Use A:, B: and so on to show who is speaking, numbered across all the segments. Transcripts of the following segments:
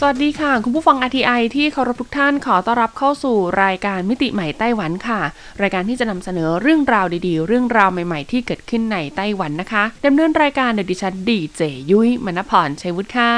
A: สวัสดีค่ะ คุณผู้ฟัง RTI ที่เคารพทุกท่านขอต้อนรับเข้าสู่รายการมิติใหม่ไต้หวันค่ะ รายการที่จะนำเสนอเรื่องราวดีๆ เรื่องราวใหม่ๆ ที่เกิดขึ้นในไต้หวันนะคะดำเนินรายการโดยดิฉันดีเจยุ้ยมณพรชัยวุฒิค่ะ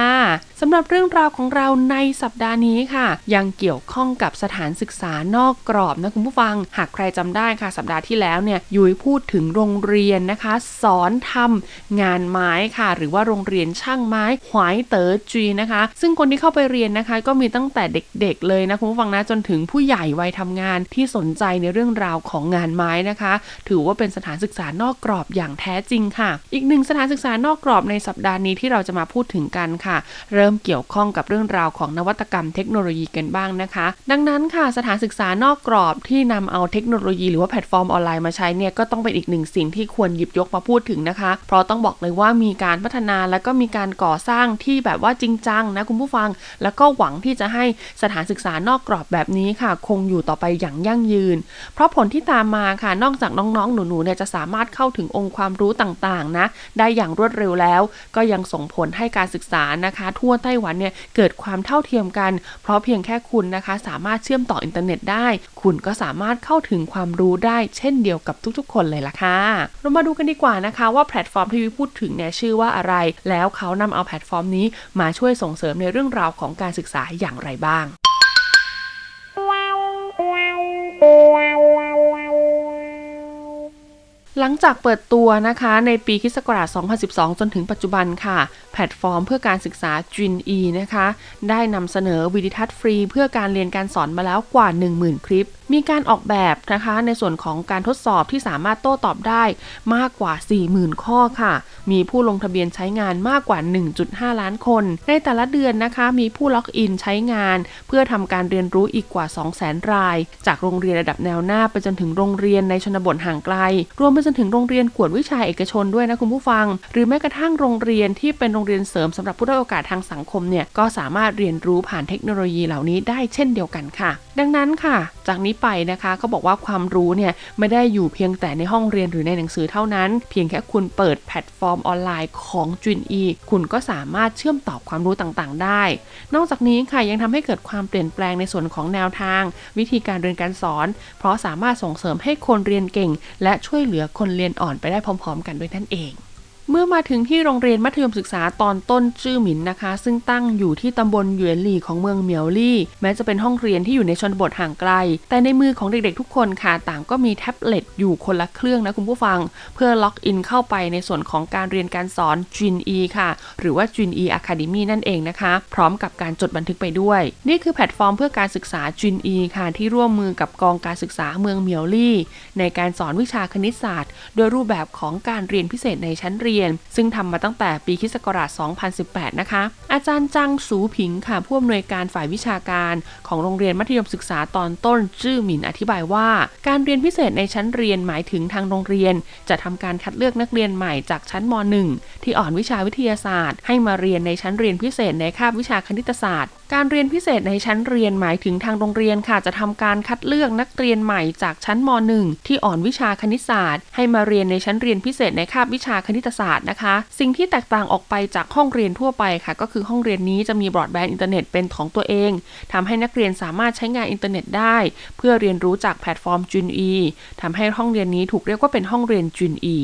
A: สำหรับเรื่องราวของเราในสัปดาห์นี้ค่ะ ยังเกี่ยวข้องกับสถานศึกษานอกกรอบนะคุณผู้ฟัง หากใครจำได้ค่ะ สัปดาห์ที่แล้วเนี่ยยุ้ยพูดถึงโรงเรียนนะคะ สอนทำงานไม้ค่ะ หรือว่าโรงเรียนช่างไม้หวายเต๋อจีนะคะ ซึ่งคนที่เข้าไปเรียนนะคะ ก็มีตั้งแต่เด็กๆเลยนะคุณผู้ฟังนะจนถึงผู้ใหญ่วัยทำงานที่สนใจในเรื่องราวของงานไม้นะคะ ถือว่าเป็นสถานศึกษานอกกรอบอย่างแท้จริงค่ะ อีกหนึ่งสถานศึกษานอกกรอบในสัปดาห์นี้ที่เราจะมาพูดถึงกันค่ะ เริ่มเกี่ยวข้องกับเรื่องราวของนวัตกรรมเทคโนโลยีกันบ้างนะคะ ดังนั้นค่ะสถานศึกษานอกกรอบที่นำเอาเทคโนโลยีหรือว่าแพลตฟอร์มออนไลน์มาใช้เนี่ยก็ต้องเป็นอีกหนึ่งสิ่งที่ควรหยิบยกมาพูดถึงนะคะ เพราะต้องบอกเลยว่ามีการพัฒนาและก็มีการก่อสร้างที่แบบว่าจริงจังนะคุณผู้ฟังแล้วก็หวังที่จะให้สถานศึกษานอกกรอบแบบนี้ค่ะ คงอยู่ต่อไปอย่างยั่งยืน เพราะผลที่ตามมาค่ะ นอกจากน้องๆ หนูๆเนี่ยจะสามารถเข้าถึงองค์ความรู้ต่างๆนะ ได้อย่างรวดเร็วแล้ว ก็ยังส่งผลให้การศึกษานะคะ ทั่วไต้หวันเนี่ยเกิดความเท่าเทียมกัน เพราะเพียงแค่คุณนะคะ สามารถเชื่อมต่ออินเทอร์เน็ตได้ คุณก็สามารถเข้าถึงความรู้ได้เช่นเดียวกับทุกๆ คนเลยล่ะค่ะ เรามาดูกันดีกว่านะคะ ว่าแพลตฟอร์มที่วิพูดถึงเนี่ยชื่อว่าอะไร แล้วเขานำเอาแพลตฟอร์มนี้มาช่วยส่งเสริมในเรื่องราวของการศึกษาอย่างไรบ้าง หลังจากเปิดตัวนะคะในปีคศ2012 จนถึงปัจจุบันค่ะ แพลตฟอร์มเพื่อการศึกษา จุนอี นะคะ ได้นำเสนอวิดีทัศน์ฟรี เพื่อการเรียนการสอนมาแล้วกว่า 10,000 คลิป มีการออกแบบนะคะในส่วนของการทดสอบที่สามารถโต้ตอบได้มากกว่า 40,000 ข้อค่ะ มีผู้ลงทะเบียนใช้งานมากกว่า 1.5 ล้านคน ในแต่ละเดือนนะคะ มีผู้ล็อกอินใช้งาน เพื่อทำการเรียนรู้อีกกว่า 200,000 ราย จากโรงเรียนระดับแนวหน้าไปจนถึงโรงเรียนในชนบทห่างไกล รวมไปจนถึงโรงเรียนกวดวิชาเอกชนด้วยนะคุณผู้ฟัง หรือแม้กระทั่งโรงเรียนที่เป็นโรงเรียนเสริมสำหรับผู้ด้อยโอกาสทางสังคมเนี่ยก็สามารถเรียนรู้ผ่านเทคโนโลยีเหล่านี้ได้เช่นเดียวกันค่ะ ดังนั้นค่ะ จากนี้ไปนะคะเขาบอกว่าความรู้เนี่ยไม่ได้อยู่เพียงแต่ในห้องเรียนหรือในหนังสือเท่านั้น เพียงแค่คุณเปิดแพลตฟอร์มออนไลน์ของจุนอีคุณก็สามารถเชื่อมต่อความรู้ต่างๆ ได้ นอกจากนี้ค่ะยังทำให้เกิดความเปลี่ยนแปลงในส่วนของแนวทาง วิธีการเรียนการสอน เพราะสามารถส่งเสริมให้คนเรียนเก่ง และช่วยเหลือคนเรียนอ่อนไปได้พร้อม ๆ กันด้วยนั่นเอง เมื่อมาถึงที่โรงเรียนมัธยมศึกษาตอนต้นจื้อหมินนะคะ ซึ่งตั้งอยู่ที่ตำบลหยวนหลี่ของเมืองเหมียวลี่ แม้จะเป็นห้องเรียนที่อยู่ในชนบทห่างไกล แต่ในมือของเด็กๆทุกคนค่ะ ต่างก็มีแท็บเล็ตอยู่คนละเครื่องนะคุณผู้ฟัง เพื่อล็อกอินเข้าไปในส่วนของการเรียนการสอนจุนอีค่ะ หรือว่าจุนอี Academy นั่นเองนะคะ พร้อมกับการจดบันทึกไปด้วย นี่คือแพลตฟอร์มเพื่อการศึกษาจุนอีค่ะ ที่ร่วมมือกับกองการศึกษาเมืองเหมียวลี่ ในการสอนวิชาคณิตศาสตร์ โดยรูปแบบของการเรียนพิเศษในชั้นเรียนซึ่งทำมาตั้งแต่ปีคศ2018 นะคะ อาจารย์จังสูผิงค่ะผู้อำนวยการฝ่ายวิชาการของโรงเรียนมัธยมศึกษาตอนต้นจื้อหมินอธิบายว่า การเรียนพิเศษในชั้นเรียนหมายถึงทางโรงเรียน จะทำการคัดเลือกนักเรียนใหม่จากชั้นม .1 ที่อ่อนวิชาวิทยาศาสตร์ ให้มาเรียนในชั้นเรียนพิเศษในคาบวิชาคณิตศาสตร์ การเรียนพิเศษในชั้นเรียนหมายถึงทางโรงเรียนค่ะ จะทำการคัดเลือกนักเรียนใหม่จากชั้นม .1 ที่อ่อนวิชาคณิตศาสตร์ ให้มาเรียนในชั้นเรียนพิเศษในคาบวิชาคณิตศาสตร์นะคะ สิ่งที่แตกต่างออกไปจากห้องเรียนทั่วไปค่ะ ก็คือห้องเรียนนี้จะมีบรอดแบนด์อินเทอร์เน็ตเป็นของตัวเองทำให้นักเรียนสามารถใช้งานอินเทอร์เน็ตได้ เพื่อเรียนรู้จากแพลตฟอร์มจุนอีทำให้ห้องเรียนนี้ถูกเรียกว่าเป็นห้องเรียนจุนอี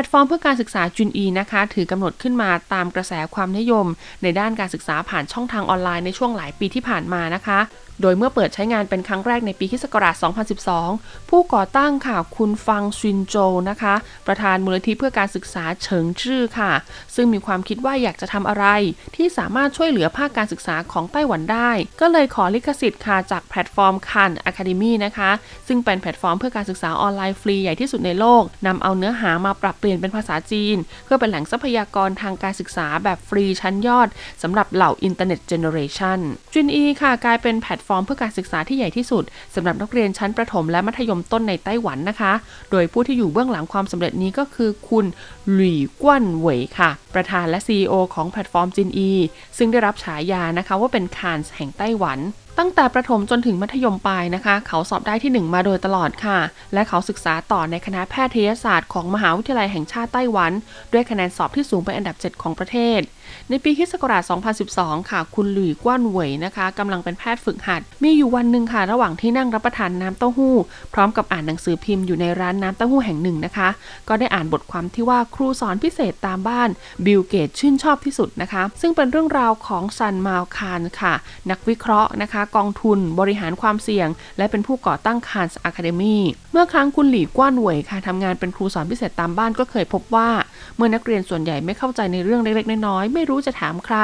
A: แพลตฟอร์มเพื่อการศึกษาจุนอีนะคะ ถือกำหนดขึ้นมาตามกระแสความนิยม ในด้านการศึกษาผ่านช่องทางออนไลน์ในช่วงหลายปีที่ผ่านมานะคะ โดยเมื่อเปิดใช้งานเป็นครั้งแรกในปีคศ2012 ผู้ก่อตั้งค่ะคุณฟังซินโจนะคะ ประธานมูลนิธิเพื่อการศึกษาเฉิงชื่อค่ะ ซึ่งมีความคิดว่าอยากจะทำอะไร ที่สามารถช่วยเหลือภาคการศึกษาของไต้หวันได้ ก็เลยขอลิขสิทธิ์ค่ะจากแพลตฟอร์ม Khan Academy นะคะ ซึ่งเป็นแพลตฟอร์มเพื่อการศึกษาออนไลน์ฟรีใหญ่ที่สุดในโลกนำเอาเนื้อหามาปรับเปลี่ยนเป็นภาษาจีน เพื่อเป็นแหล่งทรัพยากรทางการศึกษาแบบฟรีชั้นยอดสำหรับเหล่า Internet Generation จุนอีค่ะกลายเป็นแพลตฟอร์มเพื่อการศึกษาที่ใหญ่ที่สุดสำหรับนักเรียนชั้นประถมและมัธยมต้นในไต้หวันนะคะ โดยผู้ที่อยู่เบื้องหลังความสำเร็จนี้ก็คือคุณหลี่กวนเหวยค่ะ ประธานและ CEO ของแพลตฟอร์มจุนอีซึ่งได้รับฉายานะคะว่าเป็นคานส์แห่งไต้หวันตั้งแต่ประถมจนถึงมัธยมปลายนะคะ เขาสอบได้ที่ 1 มาโดยตลอดค่ะ และเขาศึกษาต่อในคณะแพทยศาสตร์ของมหาวิทยาลัยแห่งชาติไต้หวัน ด้วยคะแนนสอบที่สูงเป็นอันดับ 7 ของประเทศ ในปีคศ2012 ค่ะ คุณหลุยกว้านเหวยนะคะกำลังเป็นแพทย์ฝึกหัด มีอยู่วันหนึ่งค่ะ ระหว่างที่นั่งรับประทานน้ำเต้าหู้ พร้อมกับอ่านหนังสือพิมพ์อยู่ในร้านน้ำเต้าหู้แห่งหนึ่งนะคะ ก็ได้อ่านบทความที่ว่าครูสอนพิเศษตามบ้าน Bill Gates ชื่นชอบที่สุดนะคะ ซึ่งเป็นเรื่องราวของ Salman Khan ค่ะ นักวิเคราะห์นะคะ กองทุนบริหารความเสี่ยง และเป็นผู้ก่อตั้ง Khan Academy เมื่อครั้งคุณหลี่กว้านหวยค่ะทำงานเป็นครูสอนพิเศษตามบ้านก็เคยพบว่า เมื่อนักเรียนส่วนใหญ่ไม่เข้าใจในเรื่องเล็กๆน้อยๆไม่รู้จะถามใคร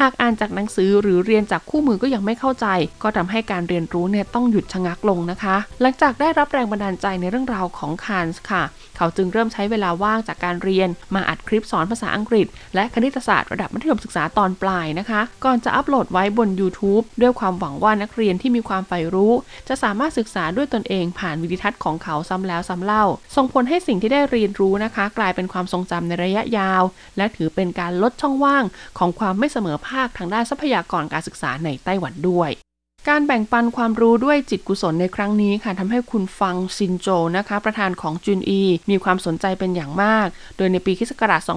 A: หากอ่านจากหนังสือหรือเรียนจากคู่มือก็ยังไม่เข้าใจ ก็ทำให้การเรียนรู้เนี่ยต้องหยุดชะงักลงนะคะ หลังจากได้รับแรงบันดาลใจในเรื่องราวของคานส์ค่ะ เขาจึงเริ่มใช้เวลาว่างจากการเรียน มาอัดคลิปสอนภาษาอังกฤษ และคณิตศาสตร์ระดับมัธยมศึกษาตอนปลายนะคะ ก่อนจะอัปโหลดไว้บน YouTube ด้วยความหวังว่านักเรียนที่มีความใฝ่รู้ จะสามารถศึกษาด้วยตนเองผ่านวิดีทัศน์ของเขาซ้ำแล้วซ้ำเล่า ส่งผลให้สิ่งที่ได้เรียนรู้นะคะ กลายเป็นความทรงจำในระยะยาว และถือเป็นการลดช่องว่างของความไม่เสมอภาคทางด้านทรัพยากรการศึกษาในไต้หวันด้วย การแบ่งปันความรู้ด้วยจิตกุศลในครั้งนี้ค่ะทำให้คุณฟังซินโจนะคะ ประธานของจุนอี มีความสนใจเป็นอย่างมาก โดยในปีคศ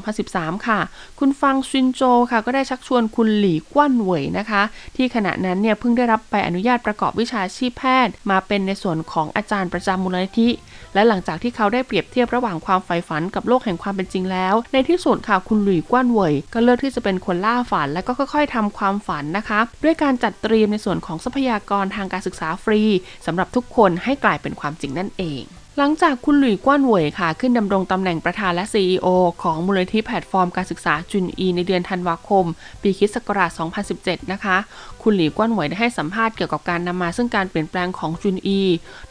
A: 2013 ค่ะ คุณฟังซินโจค่ะ ก็ได้ชักชวนคุณหลี่กวนเหวยนะคะ ที่ขณะนั้นเนี่ยเพิ่งได้รับใบอนุญาตประกอบวิชาชีพแพทย์ มาเป็นในส่วนของอาจารย์ประจำมูลนิธิ และหลังจากที่เขาได้เปรียบเทียบระหว่างความใฝ่ฝันกับโลกแห่งความเป็นจริงแล้ว ในที่สุดค่ะคุณหลุยกว้านเหวยก็เลือกที่จะเป็นคนล่าฝัน และก็ค่อย ๆทำความฝันนะคะ ด้วยการจัดเตรียมในส่วนของทรัพพยากรทางการศึกษาฟรีสำหรับทุกคนให้กลายเป็นความจริงนั่นเองหลังจากคุณหลุยกว้านเหวยค่ะ ขึ้นดำรงตำแหน่งประธานและ CEO ของมูลนิธิแพลตฟอร์มการศึกษาจุนอีในเดือนธันวาคม ปีคริสต์ศักราช 2017 นะคะ คุณหลีกว้านเหวยได้ให้สัมภาษณ์เกี่ยวกับการนำมาซึ่งการเปลี่ยนแปลงของจุนอี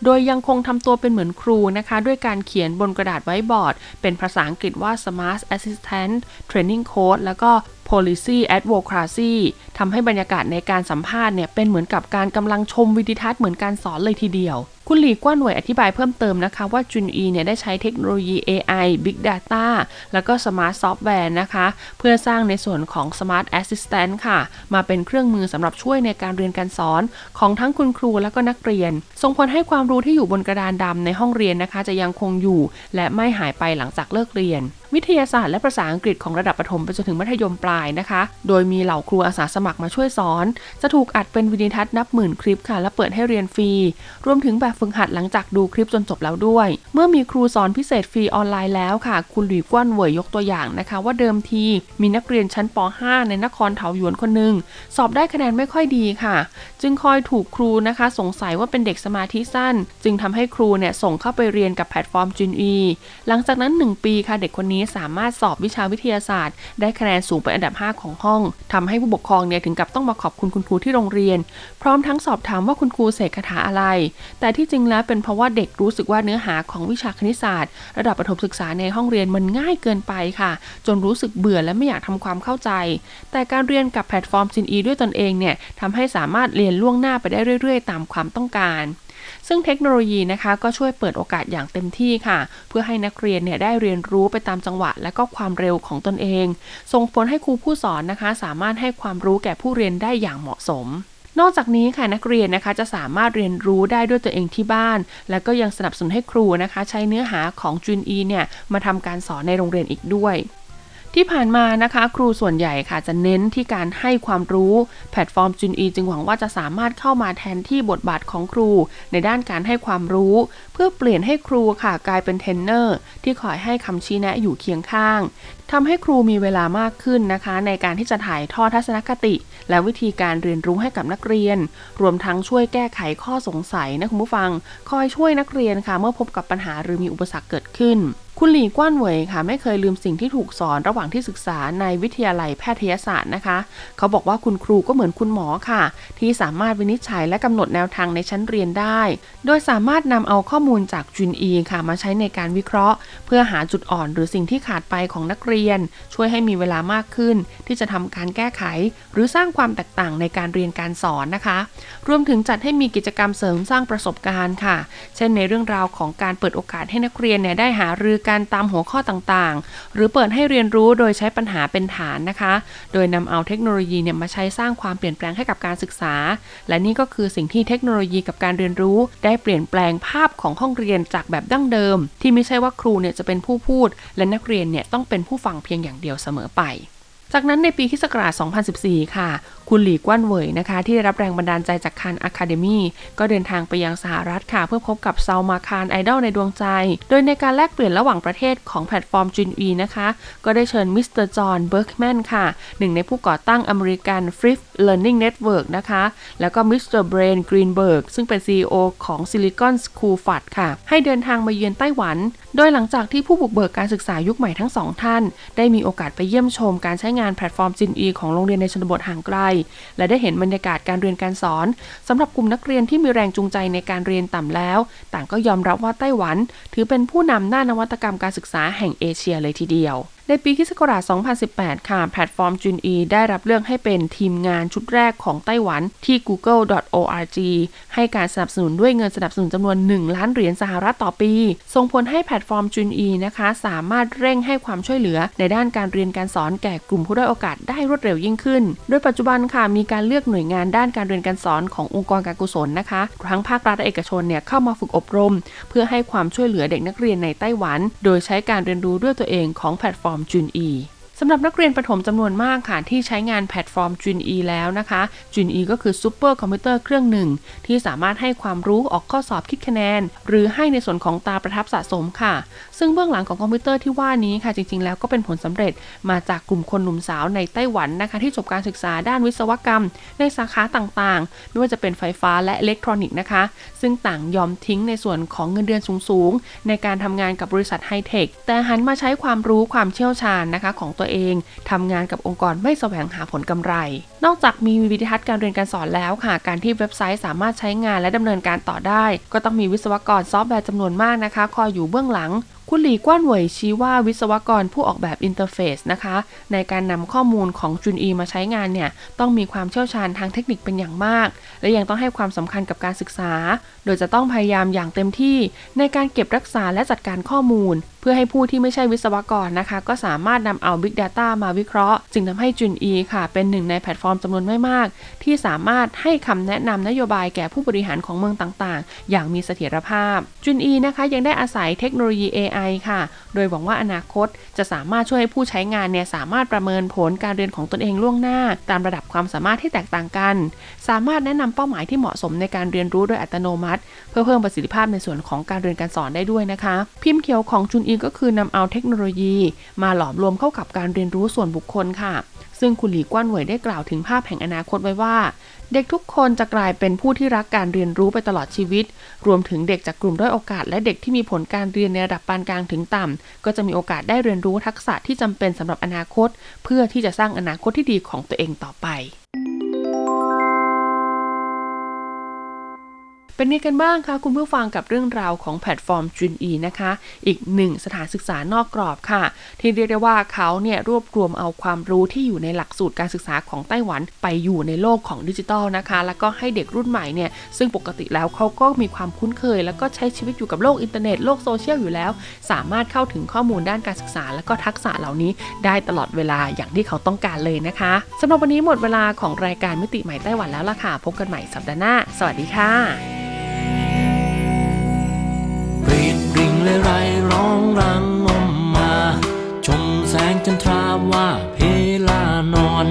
A: โดยยังคงทำตัวเป็นเหมือนครูนะคะ ด้วยการเขียนบนกระดาษไว้บอร์ด เป็นภาษาอังกฤษว่า Smart Assistant Training Code แล้วก็ policy advocacy ทำให้บรรยากาศในการสัมภาษณ์เนี่ยเป็นเหมือนกับการกำลังชมวิดีทัศน์เหมือนการสอนเลยทีเดียว คุณหลีกว้านหน่วยอธิบายเพิ่มเติมนะคะว่าจุนอีเนี่ยได้ใช้เทคโนโลยี AI Big Data แล้วก็ Smart Software นะคะ เพื่อสร้างในส่วนของ Smart Assistant ค่ะ มาเป็นเครื่องมือสำหรับช่วยในการเรียนการสอนของทั้งคุณครูและก็นักเรียน ส่งผลให้ความรู้ที่อยู่บนกระดานดำในห้องเรียนนะคะ จะยังคงอยู่ และไม่หายไปหลังจากเลิกเรียนวิทยาศาสตร์และภาษาอังกฤษของระดับประถมไปจนถึงมัธยมปลายนะคะ โดยมีเหล่าครูอาสาสมัครมาช่วยสอน จะถูกอัดเป็นวิดีทัศน์นับหมื่นคลิปค่ะ และเปิดให้เรียนฟรี รวมถึงแบบฝึกหัดหลังจากดูคลิปจนจบแล้วด้วย เมื่อมีครูสอนพิเศษฟรีออนไลน์แล้วค่ะ คุณหลุยกว้านเหวยยกตัวอย่างนะคะ ว่าเดิมทีมีนักเรียนชั้นป .5 ในนครเถาหยวนคนหนึ่งสอบได้คะแนนไม่ค่อยดีค่ะ จึงคอยถูกครูนะคะ สงสัยว่าเป็นเด็กสมาธิสั้น จึงทำให้ครูเนี่ยส่งเข้าไปเรียนกับแพลตฟอร์มจินอีหลังจากนั้น 1 ปีค่ะเด็กคนนี้สามารถสอบวิชาวิทยาศาสตร์ ได้คะแนนสูงเป็นอันดับ 5 ของห้องทำให้ผู้ปกครองเนี่ยถึงกับต้องมาขอบคุณคุณครูที่โรงเรียน พร้อมทั้งสอบถามว่าคุณครูเสกคาถาอะไร แต่ที่จริงแล้วเป็นเพราะว่าเด็กรู้สึกว่าเนื้อหาของวิชาคณิตศาสตร์ ระดับประถมศึกษาในห้องเรียนมันง่ายเกินไปค่ะ จนรู้สึกเบื่อและไม่อยากทำความเข้าใจ แต่การเรียนกับแพลตฟอร์มจินอีด้วยตนเองเนี่ยทำให้สามารถเรียนล่วงหน้าไปได้เรื่อย ๆ ตามความต้องการ ซึ่งเทคโนโลยีนะคะก็ช่วยเปิดโอกาสอย่างเต็มที่ค่ะ เพื่อให้นักเรียนเนี่ยได้เรียนรู้ไปตามจังหวะ และก็ความเร็วของตนเอง ส่งผลให้ครูผู้สอนนะคะ สามารถให้ความรู้แก่ผู้เรียนได้อย่างเหมาะสมนอกจากนี้ค่ะนักเรียนนะคะจะสามารถเรียนรู้ได้ด้วยตัวเองที่บ้าน และก็ยังสนับสนุนให้ครูนะคะ ใช้เนื้อหาของจุนอีเนี่ยมาทำการสอนในโรงเรียนอีกด้วย ที่ผ่านมานะคะ ครูส่วนใหญ่ค่ะจะเน้นที่การให้ความรู้ แพลตฟอร์มจุนอีจึงหวังว่าจะสามารถเข้ามาแทนที่บทบาทของครู ในด้านการให้ความรู้ เพื่อเปลี่ยนให้ครูค่ะกลายเป็นเทรนเนอร์ ที่คอยให้คำชี้แนะอยู่เคียงข้างทำให้ครูมีเวลามากขึ้นนะคะ ในการที่จะถ่ายทอดทัศนคติ และวิธีการเรียนรู้ให้กับนักเรียน รวมทั้งช่วยแก้ไขข้อสงสัยนะคุณผู้ฟัง คอยช่วยนักเรียนค่ะ เมื่อพบกับปัญหาหรือมีอุปสรรคเกิดขึ้น คุณหลีกว้านเหวยค่ะ ไม่เคยลืมสิ่งที่ถูกสอนระหว่างที่ศึกษาในวิทยาลัยแพทยศาสตร์นะคะ เขาบอกว่าคุณครูก็เหมือนคุณหมอค่ะ ที่สามารถวินิจฉัยและกำหนดแนวทางในชั้นเรียนได้ โดยสามารถนำเอาข้อมูลจากจุนอีค่ะมาใช้ในการวิเคราะห์ เพื่อหาจุดอ่อนหรือสิ่งที่ขาดไปของนักเรียน ช่วยให้มีเวลามากขึ้น ที่จะทำการแก้ไข หรือสร้างความแตกต่างในการเรียนการสอนนะคะ รวมถึงจัดให้มีกิจกรรมเสริมสร้างประสบการณ์ค่ะ เช่น ในเรื่องราวของการเปิดโอกาสให้นักเรียนเนี่ยได้หารือการตามหัวข้อต่างๆ หรือเปิดให้เรียนรู้โดยใช้ปัญหาเป็นฐานนะคะ โดยนำเอาเทคโนโลยีเนี่ยมาใช้สร้างความเปลี่ยนแปลงให้กับการศึกษา และนี่ก็คือสิ่งที่เทคโนโลยีกับการเรียนรู้ ได้เปลี่ยนแปลงภาพของห้องเรียนจากแบบดั้งเดิม ที่ไม่ใช่ว่าครูเนี่ยจะเป็นผู้พูด และนักเรียนเนี่ยต้องเป็นผู้ฟังเพียงอย่างเดียวเสมอไป จากนั้นในปีคศ2014 ค่ะ คุณหลีกว้านเวยนะคะ ที่ได้รับแรงบันดาลใจจากคานอะคาเดมีก็เดินทางไปยังสหรัฐค่ะ เพื่อพบกับ Salman Khan ไอดอลในดวงใจ โดยในการแลกเปลี่ยนระหว่างประเทศของแพลตฟอร์มจินอีนะคะ ก็ได้เชิญ Mister Jon Bergmann ค่ะ หนึ่งในผู้ก่อตั้งอเมริกัน f r i f Learning Network นะคะ แล้วก็ Mister Brian Greenberg ซึ่งเป็น CEO ของ Silicon Schools Fund ค่ะ ให้เดินทางมาเยือนไต้หวัน โดยหลังจากที่ผู้บุกเบิกการศึกษายุคใหม่ทั้งสองท่าน ได้มีโอกาสไปเยี่ยมชมการใช้งานแพลตฟอร์มจินอีของโรงเรียนในชนบทห่างไกล และได้เห็นบรรยากาศการเรียนการสอนสำหรับกลุ่มนักเรียนที่มีแรงจูงใจในการเรียนต่ำแล้ว ต่างก็ยอมรับว่าไต้หวัน ถือเป็นผู้นำด้านนวัตกรรมการศึกษาแห่งเอเชียเลยทีเดียว ในปีคศ2018 ค่ะ แพลตฟอร์มจุนอีได้รับเลือกให้เป็นทีมงานชุดแรกของไต้หวันที่ google.org ให้การสนับสนุนด้วยเงินสนับสนุนจำนวน 1 ล้านเหรียญสหรัฐต่อปี ส่งผลให้แพลตฟอร์มจุนอีนะคะ สามารถเร่งให้ความช่วยเหลือในด้านการเรียนการสอนแก่กลุ่มผู้ด้อยโอกาสได้รวดเร็วยิ่งขึ้น โดยปัจจุบันค่ะมีการเลือกหน่วยงานด้านการเรียนการสอนขององค์กรการกุศลนะคะทั้งภาครัฐและเอกชนเนี่ยเข้ามาฝึกอบรม เพื่อให้ความช่วยเหลือเด็กนักเรียนในไต้หวัน โดยใช้การเรียนรู้ด้วยตัวเองของแพลตฟอร์มอมจุนอี สำหรับนักเรียนประถมจำนวนมากค่ะ ที่ใช้งานแพลตฟอร์มจุนอีแล้วนะคะจุนอีก็คือซูเปอร์คอมพิวเตอร์เครื่องหนึ่ง ที่สามารถให้ความรู้ออกข้อสอบคิดคะแนน หรือให้ในส่วนของตาประทับสะสมค่ะ ซึ่งเบื้องหลังของคอมพิวเตอร์ที่ว่านี้ค่ะ จริง ๆ แล้วก็เป็นผลสำเร็จมาจากกลุ่มคนหนุ่มสาวในไต้หวันนะคะ ที่จบการศึกษาด้านวิศวกรรม ในสาขาต่างๆ ไม่ว่าจะเป็นไฟฟ้าและอิเล็กทรอนิกส์นะคะ ซึ่งต่างยอมทิ้งในส่วนของเงินเดือนสูงๆในการทำงานกับบริษัทไฮเทคแต่หันมาใช้ความรู้ความเชี่ยวชาญนะคะของตัวเองทำงานกับองค์กรไม่แสวงหาผลกำไร นอกจากมีวีดิทัศน์การเรียนการสอนแล้วค่ะ การที่เว็บไซต์สามารถใช้งานและดำเนินการต่อได้ ก็ต้องมีวิศวกรซอฟต์แวร์จำนวนมากนะคะ คอยอยู่เบื้องหลังคุณหลีกว้านเหวยชี้ว่าวิศวกรผู้ออกแบบอินเทอร์เฟซนะคะ ในการนำข้อมูลของจุนอีมาใช้งานเนี่ย ต้องมีความเชี่ยวชาญทางเทคนิคเป็นอย่างมาก และยังต้องให้ความสำคัญกับการศึกษา โดยจะต้องพยายามอย่างเต็มที่ในการเก็บรักษาและจัดการข้อมูล เพื่อให้ผู้ที่ไม่ใช่วิศวกรนะคะ ก็สามารถนำเอา Big Data มาวิเคราะห์ จึงทำให้จุนอีค่ะ เป็นหนึ่งในแพลตฟอร์มจำนวนไม่มาก ที่สามารถให้คำแนะนำนโยบายแก่ผู้บริหารของเมืองต่างๆ อย่างมีเสถียรภาพ จุนอีนะคะยังได้อาศัยเทคโนโลยี AI ค่ะ โดยหวังว่าอนาคตจะสามารถช่วยให้ผู้ใช้งานเนี่ยสามารถประเมินผลการเรียนของตนเองล่วงหน้า ตามระดับความสามารถที่แตกต่างกัน สามารถแนะนำเป้าหมายที่เหมาะสมในการเรียนรู้โดยอัตโนมัติ เพื่อเพิ่มประสิทธิภาพในส่วนของการเรียนการสอนได้ด้วยนะคะ พิมพ์เขียวของจุนอีก็คือนำเอาเทคโนโลยี มาหลอมรวมเข้ากับการเรียนรู้ส่วนบุคคลค่ะ ซึ่งคุณหลีกว้านเหวยได้กล่าวถึงภาพแห่งอนาคตไว้ว่า เด็กทุกคนจะกลายเป็นผู้ที่รักการเรียนรู้ไปตลอดชีวิต รวมถึงเด็กจากกลุ่มด้อยโอกาส และเด็กที่มีผลการเรียนในระดับปานกลางถึงต่ำก็จะมีโอกาสได้เรียนรู้ทักษะที่จำเป็นสำหรับอนาคต เพื่อที่จะสร้างอนาคตที่ดีของตัวเองต่อไป เป็นไงกันบ้างคะคุณผู้ฟังกับเรื่องราวของแพลตฟอร์มจุนอีนะคะ อีกหนึ่งสถานศึกษานอกกรอบค่ะ ที่เรียกได้ว่าเขาเนี่ยรวบรวมเอาความรู้ที่อยู่ในหลักสูตรการศึกษาของไต้หวันไปอยู่ในโลกของดิจิทัลนะคะ แล้วก็ให้เด็กรุ่นใหม่เนี่ยซึ่งปกติแล้วเขาก็มีความคุ้นเคย แล้วก็ใช้ชีวิตอยู่กับโลกอินเทอร์เน็ตโลกโซเชียลอยู่แล้ว สามารถเข้าถึงข้อมูลด้านการศึกษา และก็ทักษะเหล่านี้ได้ตลอดเวลาอย่างที่เขาต้องการเลยนะคะสำหรับวันนี้หมดเวลาของรายการมิติใหม่ไต้หวันแล้วล่ะค่ะพบกันใหม่สัปดาห์หน้า สวัสดีค่ะ
B: เลไรร้องรังงมมา ชมแสงจันทราว่าเพลานอน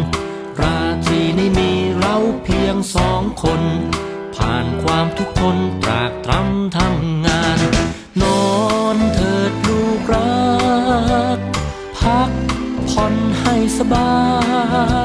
B: ราตรีนี้มีเราเพียงสองคน ผ่านความทุกข์ทนตรากตรำทำงาน นอนเถิดลูกรัก พักผ่อนให้สบาย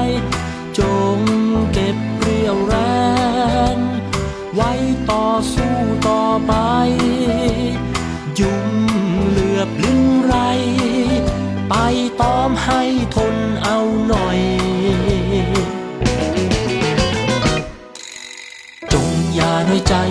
B: อย่